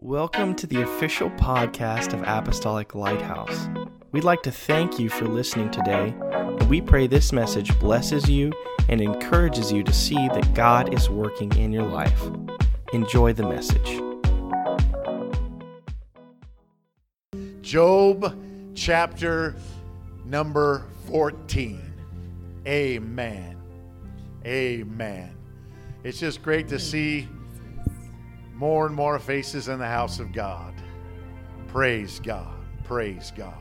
Welcome to the official podcast of Apostolic Lighthouse. We'd like to thank you for listening today, and we pray this message blesses you and encourages you to see that God is working in your life. Enjoy the message. Job chapter number 14. Amen. Amen. It's just great to see more and more faces in the house of God. Praise God. Praise God.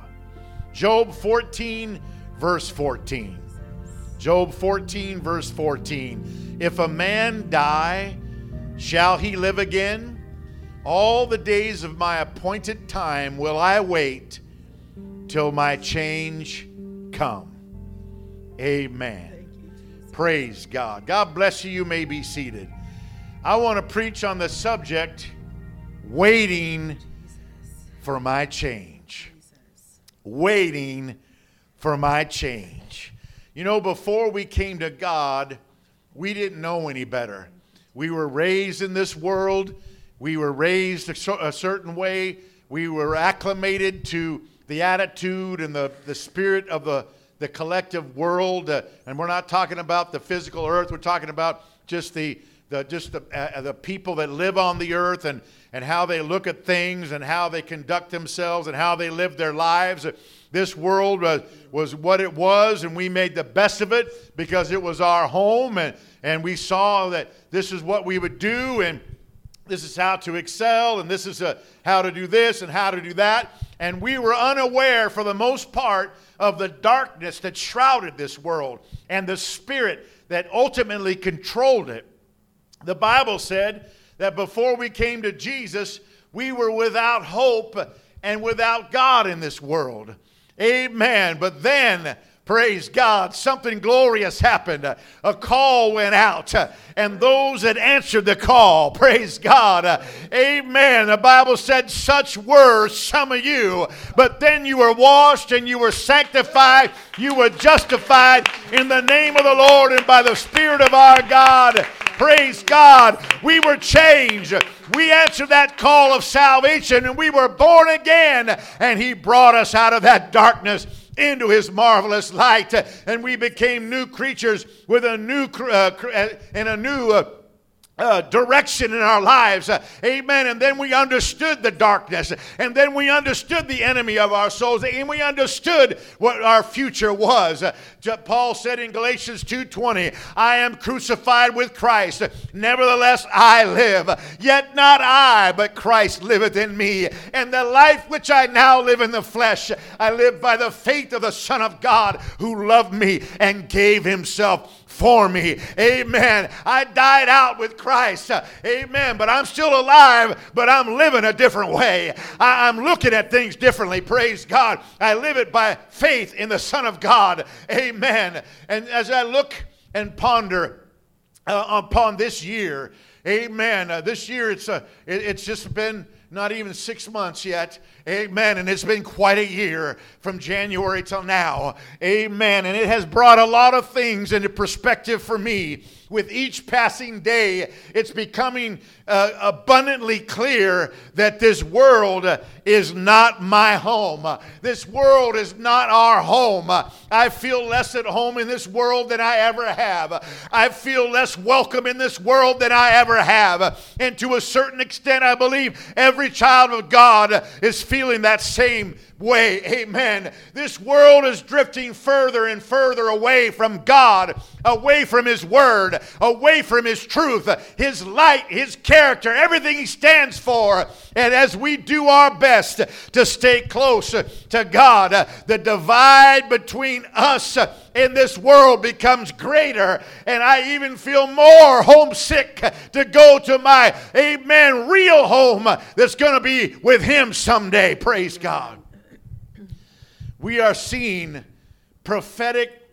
Job 14, verse 14. Job 14, verse 14. If a man die, shall he live again? All the days of my appointed time will I wait till my change come. Amen. Praise God. God bless you. You may be seated. I want to preach on the subject waiting for my change. Waiting for my change. You know, before we came to God, we didn't know any better. We were raised in this world, we were raised a, certain way, we were acclimated to the attitude and the, the spirit of the, the collective world. Uh, and we're not talking about the physical earth, we're talking about just the the, just the, uh, the people that live on the earth and, and how they look at things and how they conduct themselves and how they live their lives. This world was, was what it was, and we made the best of it because it was our home, and, and we saw that this is what we would do, and this is how to excel, and this is uh, how to do this and how to do that. And we were unaware, for the most part, of the darkness that shrouded this world and the spirit that ultimately controlled it. The Bible said that before we came to Jesus, we were without hope and without God in this world. Amen. But then, praise God, something glorious happened. A call went out, and those that answered the call, praise God. Amen. The Bible said, Such were some of you, but then you were washed and you were sanctified, you were justified in the name of the Lord and by the Spirit of our God. Praise God. We were changed. We answered that call of salvation and we were born again. And He brought us out of that darkness into his marvelous light and we became new creatures with a new uh, and a new uh, uh, direction in our lives. Uh, amen. And then we understood the darkness. And then we understood the enemy of our souls. And we understood what our future was. Uh, Paul said in Galatians 2.20, I am crucified with Christ. Nevertheless, I live. Yet not I, but Christ liveth in me. And the life which I now live in the flesh, I live by the faith of the Son of God who loved me and gave himself for me. Amen. I died out with Christ. Amen. But I'm still alive, but I'm living a different way. I, am looking at things differently. Praise God. I live it by faith in the Son of God. Amen. And as I look and ponder uh, upon this year, amen. Uh, this year, it's, uh, it, it's just been not even six months yet. Amen. And it's been quite a year from January till now. Amen. And it has brought a lot of things into perspective for me. With each passing day, it's becoming uh, abundantly clear that this world uh, is not my home. Uh, this world is not our home. Uh, I feel less at home in this world than I ever have. I feel less welcome in this world than I ever have. And to a certain extent, I believe every child of God is feeling that same way. Amen. This world is drifting further and further away from God, away from His Word, away from His truth, His light, His character, everything He stands for. And as we do our best to stay close to God, the divide between us in this world becomes greater. And I even feel more homesick to go to my, amen, real home that's going to be with Him someday. Praise God. We are seeing prophetic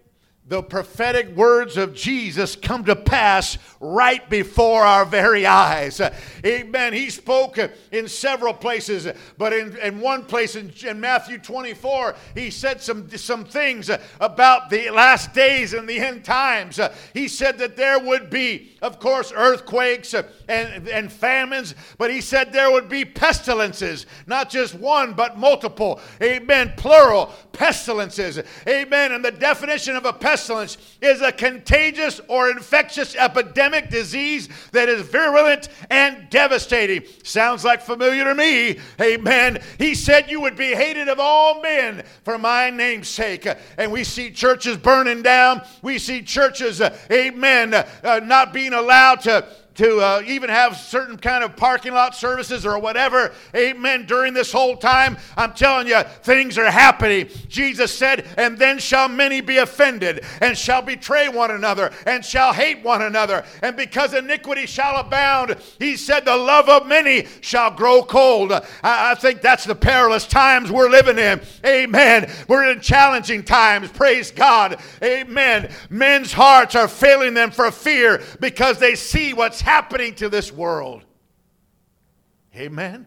the prophetic words of Jesus come to pass right before our very eyes. Amen. He spoke in several places, but in, in one place in, in Matthew 24, he said some, some things about the last days and the end times. He said that there would be, of course, earthquakes and, and famines, but he said there would be pestilences, not just one, but multiple. Amen. Plural pestilences. Amen. And the definition of a pestilence pestilence is a contagious or infectious epidemic disease that is virulent and devastating. Sounds like familiar to me. Amen. He said you would be hated of all men for my name's sake. And we see churches burning down. We see churches, amen, uh, not being allowed to to uh, even have certain kind of parking lot services or whatever. Amen. During this whole time, I'm telling you, things are happening. Jesus said, And then shall many be offended, and shall betray one another, and shall hate one another. And because iniquity shall abound, he said, The love of many shall grow cold. I, I think that's the perilous times we're living in. Amen. We're in challenging times. Praise God. Amen. Men's hearts are failing them for fear because they see what's happening to this world. Amen.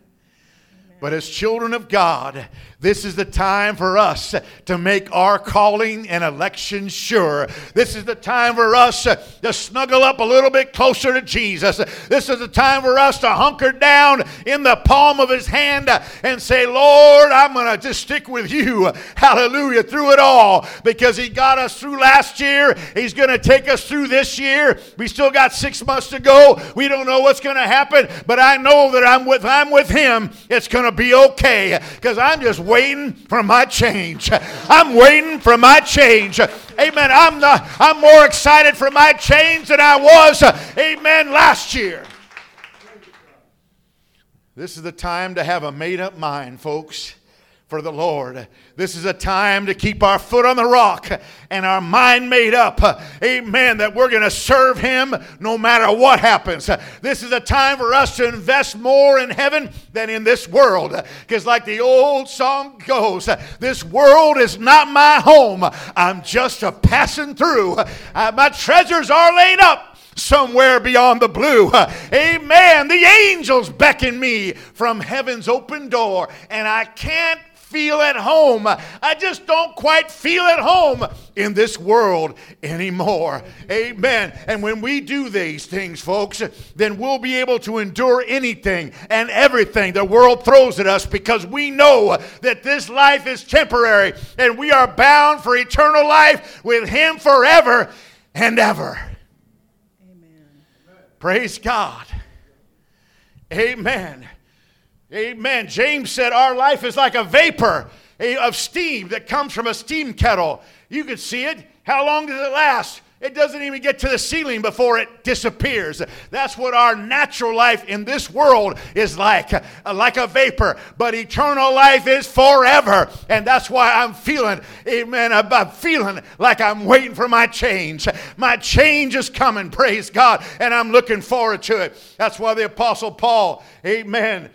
But as children of God, this is the time for us to make our calling and election sure. This is the time for us to snuggle up a little bit closer to Jesus. This is the time for us to hunker down in the palm of his hand and say, Lord, I'm going to just stick with you. Hallelujah. Through it all because he got us through last year. He's going to take us through this year. We still got six months to go. We don't know what's going to happen, but I know that I'm with, I'm with him. It's going to be okay because I'm just waiting for my change. I'm waiting for my change. Amen. I'm, the, I'm more excited for my change than I was, amen, last year. This is the time to have a made up mind, folks for the Lord. This is a time to keep our foot on the rock and our mind made up. Amen. That we're going to serve Him no matter what happens. This is a time for us to invest more in heaven than in this world. Because, like the old song goes, this world is not my home. I'm just a passing through. Uh, my treasures are laid up somewhere beyond the blue. Amen. The angels beckon me from heaven's open door, and I can't feel at home. I just don't quite feel at home in this world anymore. Amen. And when we do these things, folks, then we'll be able to endure anything and everything the world throws at us because we know that this life is temporary and we are bound for eternal life with Him forever and ever. Amen. Praise God. Amen. Amen. James said, Our life is like a vapor of steam that comes from a steam kettle. You can see it. How long does it last? It doesn't even get to the ceiling before it disappears. That's what our natural life in this world is like, uh, like a vapor. But eternal life is forever. And that's why I'm feeling, amen, I'm feeling like I'm waiting for my change. My change is coming, praise God. And I'm looking forward to it. That's why the Apostle Paul, amen,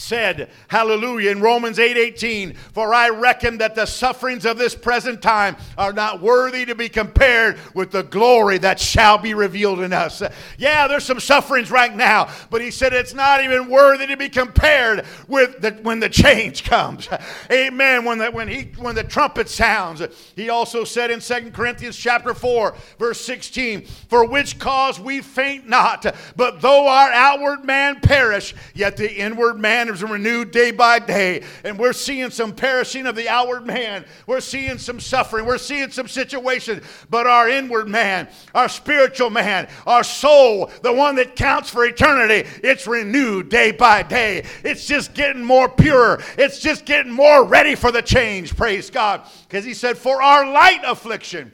said, hallelujah, in Romans 8 18, for I reckon that the sufferings of this present time are not worthy to be compared with the glory that shall be revealed in us. Yeah, there's some sufferings right now, but he said it's not even worthy to be compared with the, when the change comes. Amen. When the, when, he, when the trumpet sounds. He also said in Second Corinthians chapter 4, verse 16, for which cause we faint not, but though our outward man perish, yet the inward man is renewed day by day. And we're seeing some perishing of the outward man. We're seeing some suffering. We're seeing some situations. But our inward man, our spiritual man, our soul, the one that counts for eternity, it's renewed day by day. It's just getting more pure. It's just getting more ready for the change. Praise God. Because he said, For our light affliction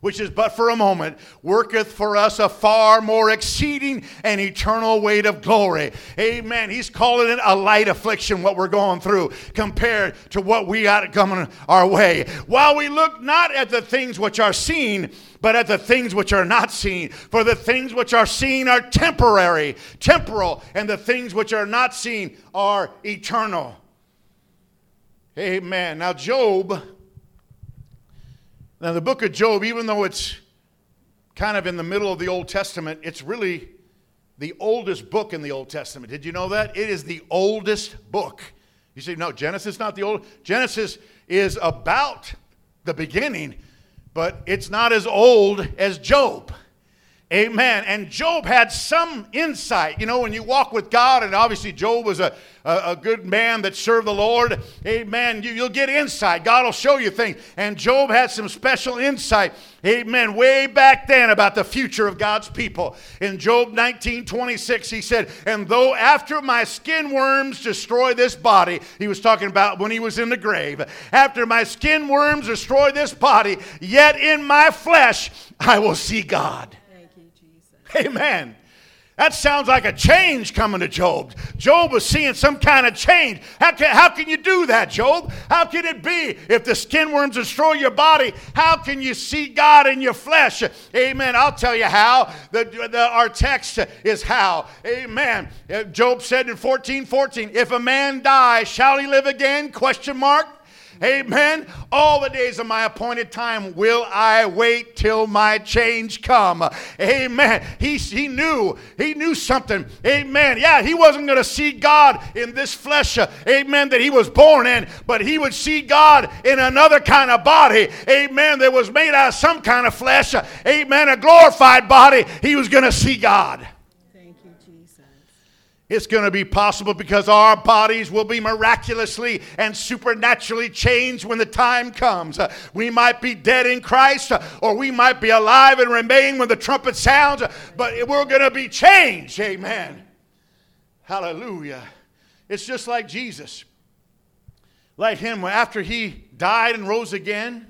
which is but for a moment, worketh for us a far more exceeding and eternal weight of glory. Amen. He's calling it a light affliction, what we're going through, compared to what we got coming our way. While we look not at the things which are seen, but at the things which are not seen. For the things which are seen are temporary, temporal, and the things which are not seen are eternal. Amen. Now, Job Now, the book of Job, even though it's kind of in the middle of the Old Testament, it's really the oldest book in the Old Testament. Did you know that? It is the oldest book. You say, no, Genesis not the old. Genesis is about the beginning, but it's not as old as Job. Amen. And Job had some insight. You know, when you walk with God, and obviously Job was a, a, a good man that served the Lord. Amen. You, you'll get insight. God will show you things. And Job had some special insight. Amen. Way back then about the future of God's people. In Job 19 26, he said, And though after my skin worms destroy this body, he was talking about when he was in the grave, after my skin worms destroy this body, yet in my flesh I will see God. Amen. That sounds like a change coming to Job. Job was seeing some kind of change. How can, how can you do that, Job? How can it be if the skin worms destroy your body? How can you see God in your flesh? Amen. I'll tell you how. The, the, our text is how. Amen. Uh, Job said in 14 14, if a man die, shall he live again? Question mark. Amen. All the days of my appointed time will I wait till my change come. Amen. He, he knew, he knew something. Amen. Yeah, he wasn't going to see God in this flesh, amen, that he was born in, but he would see God in another kind of body. Amen. That was made out of some kind of flesh. Amen. A glorified body. He was going to see God. It's going to be possible because our bodies will be miraculously and supernaturally changed when the time comes. Uh, we might be dead in Christ uh, or we might be alive and remain when the trumpet sounds, uh, but we're going to be changed. Amen. Hallelujah. It's just like Jesus. Like him, after he died and rose again,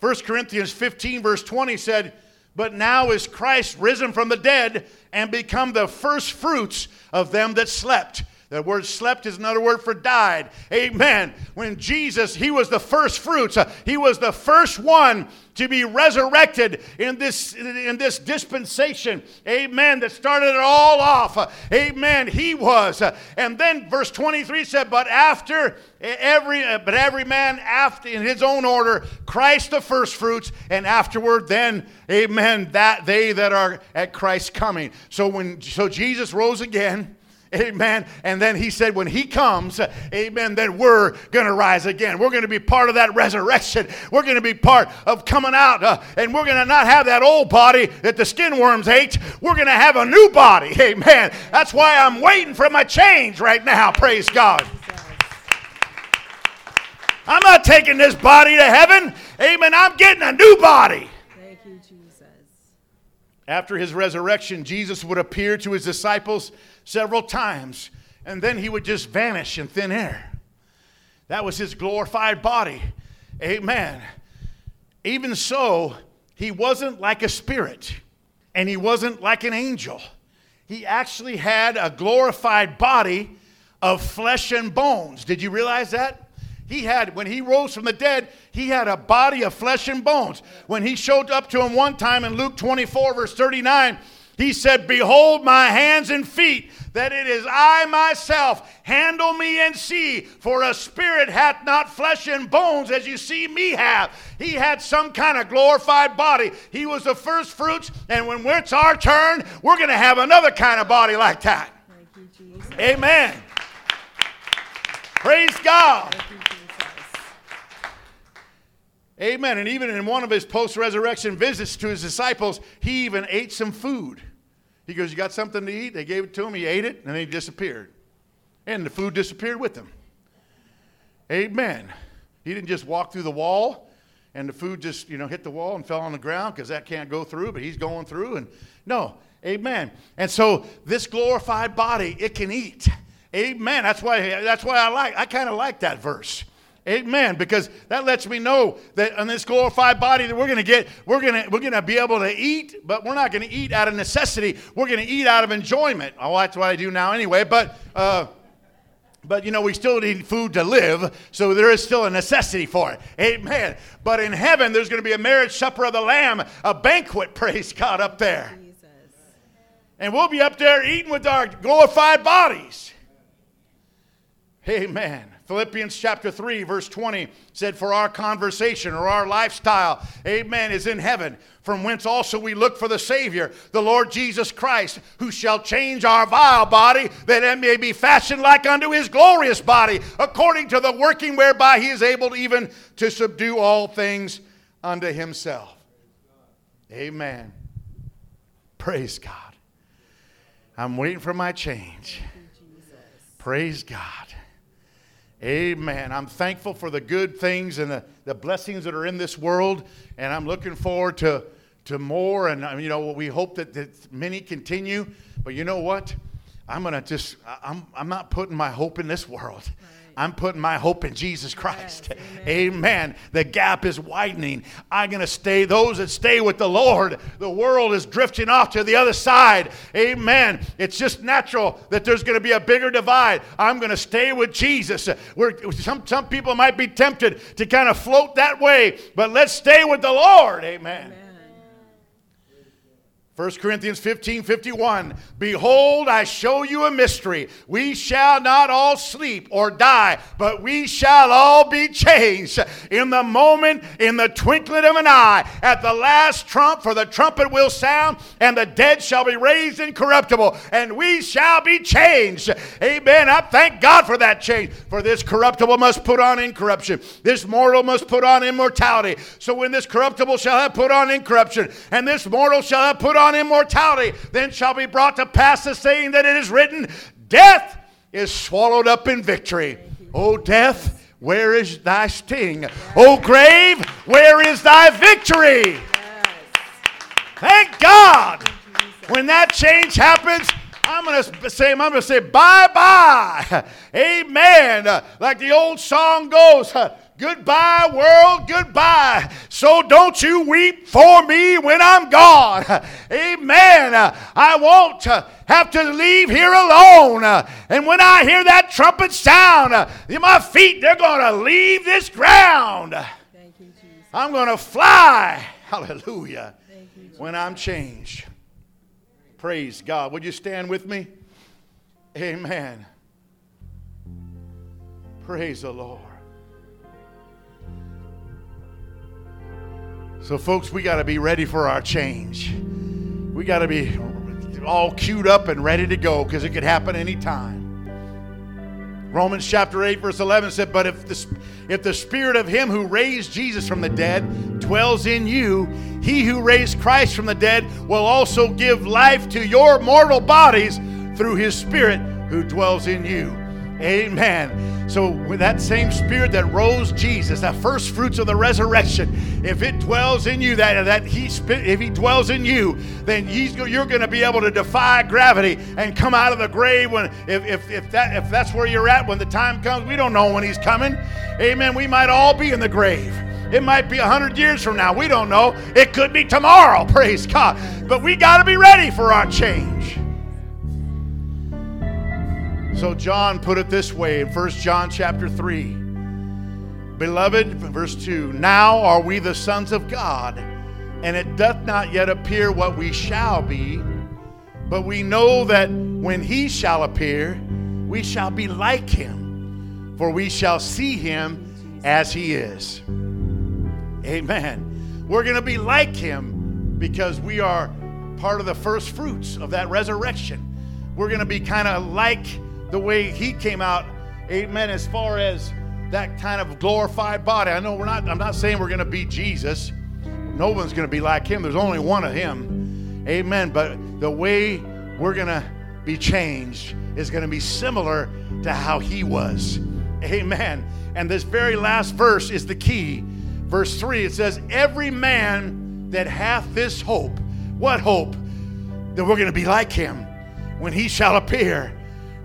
1 Corinthians 15, verse 20 said, But now is Christ risen from the dead and become the first fruits of them that slept. The word slept is another word for died. Amen. When Jesus, he was the first fruits. Uh, he was the first one to be resurrected in this in this dispensation. Amen. That started it all off. Uh, amen. He was. Uh, and then verse 23 said, "But after every but every man after in his own order, Christ the first fruits, and afterward then, amen, that they that are at Christ's coming." So when so Jesus rose again, Amen. And then he said, when he comes, amen, then we're going to rise again. We're going to be part of that resurrection. We're going to be part of coming out, uh, and we're going to not have that old body that the skin worms ate. We're going to have a new body. Amen. That's why I'm waiting for my change right now. Praise God. I'm not taking this body to heaven. Amen. I'm getting a new body. Thank you, Jesus. After his resurrection, Jesus would appear to his disciples several times, and then he would just vanish in thin air. That was his glorified body. Amen. Even so, he wasn't like a spirit, and he wasn't like an angel. He actually had a glorified body of flesh and bones. Did you realize that? He had, when he rose from the dead, he had a body of flesh and bones. When he showed up to him one time in Luke 24, verse 39, he said, Behold my hands and feet, that it is I myself. Handle me and see, for a spirit hath not flesh and bones as you see me have. He had some kind of glorified body. He was the first fruits, and when it's our turn, we're going to have another kind of body like that. You, Amen. Praise God. Amen. And even in one of his post resurrection visits to his disciples, he even ate some food. He goes, You got something to eat? They gave it to him. He ate it, and then he disappeared. And the food disappeared with him. Amen. He didn't just walk through the wall and the food just, you know, hit the wall and fell on the ground because that can't go through, but he's going through. And no, amen. And so this glorified body, it can eat. Amen. That's why, that's why I like, I kind of like that verse. Amen. Because that lets me know that on this glorified body that we're going to get, we're going to we're to be able to eat, but we're not going to eat out of necessity. We're going to eat out of enjoyment. Oh, that's what I do now anyway. But uh, but you know we still need food to live, so there is still a necessity for it. Amen. But in heaven, there's going to be a marriage supper of the Lamb, a banquet. Praise God up there. Jesus. And we'll be up there eating with our glorified bodies. Amen. Philippians chapter 3, verse 20 said, For our conversation or our lifestyle, amen, is in heaven, from whence also we look for the Savior, the Lord Jesus Christ, who shall change our vile body, that it may be fashioned like unto his glorious body, according to the working whereby he is able even to subdue all things unto himself. Amen. Praise God. I'm waiting for my change. Praise God. Amen. I'm thankful for the good things and the, the blessings that are in this world, and I'm looking forward to, to more. And, um, you know, we hope that, that many continue. But you know what? I'm going to just, I'm, I'm not putting my hope in this world. I'm putting my hope in Jesus Christ. Yes, amen. amen. The gap is widening. I'm going to stay, those that stay with the Lord, the world is drifting off to the other side. Amen. It's just natural that there's going to be a bigger divide. I'm going to stay with Jesus. We're, some, some people might be tempted to kind of float that way, but let's stay with the Lord. Amen. amen. 1 Corinthians 15 51. Behold, I show you a mystery. We shall not all sleep or die, but we shall all be changed in the moment, in the twinkling of an eye, at the last trump, for the trumpet will sound, and the dead shall be raised incorruptible, and we shall be changed. Amen. I thank God for that change. For this corruptible must put on incorruption, this mortal must put on immortality. So when this corruptible shall have put on incorruption, and this mortal shall have put on on immortality. Then shall be brought to pass the saying that it is written, Death is swallowed up in victory. O death, where is thy sting? O grave, where is thy victory? Thank God. When that change happens, I'm going to say, I'm going to say bye bye. Amen. Like the old song goes, Goodbye, world, goodbye. So don't you weep for me when I'm gone. Amen. I won't uh, have to leave here alone. And when I hear that trumpet sound, uh, my feet, they're going to leave this ground. You, I'm going to fly. Hallelujah. You, when I'm changed. Praise God. Would you stand with me? Amen. Praise the Lord. So, folks, we got to be ready for our change. We got to be all queued up and ready to go because it could happen anytime. Romans chapter 8, verse 11 said, But if the, if the spirit of him who raised Jesus from the dead dwells in you, he who raised Christ from the dead will also give life to your mortal bodies through his spirit who dwells in you. Amen. So, with that same spirit that rose Jesus, that first fruits of the resurrection, if it dwells in you, that, that he if he dwells in you, then you're going to be able to defy gravity and come out of the grave when if, if, if that if that's where you're at when the time comes. We don't know when he's coming. Amen. We might all be in the grave. It might be a hundred years from now. We don't know. It could be tomorrow. Praise God. But we got to be ready for our change. So John put it this way in 1 John chapter 3. Beloved, verse 2 Now are we the sons of God, and it doth not yet appear what we shall be, but we know that when he shall appear, we shall be like him, for we shall see him as he is. Amen. We're going to be like him because we are part of the first fruits of that resurrection. We're going to be kind of like the way he came out, amen, as far as that kind of glorified body. I know we're not, I'm not saying we're going to be Jesus. No one's going to be like him. There's only one of him. Amen. But the way we're going to be changed is going to be similar to how he was. Amen. And this very last verse is the key. Verse 3 it says, Every man that hath this hope, what hope? That we're going to be like him when he shall appear.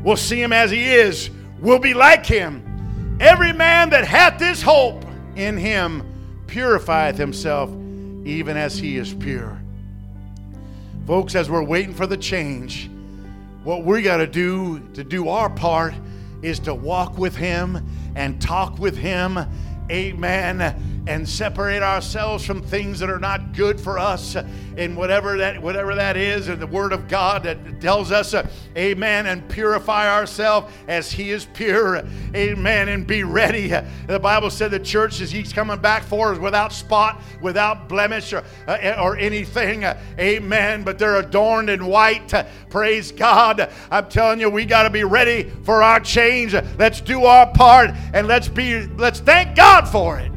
We'll see him as he is. We'll be like him. Every man that hath this hope in him purifieth himself even as he is pure. Folks, as we're waiting for the change, what we got to do to do our part is to walk with him and talk with him. Amen and separate ourselves from things that are not good for us and whatever that whatever that is and the word of God that tells us uh, amen and purify ourselves as he is pure amen and be ready. The bible said the church is he's coming back for is without spot without blemish or, uh, or anything uh, amen but they're adorned in white. Praise god. I'm telling you we got to be ready for our change. Let's do our part and let's be let's thank god for it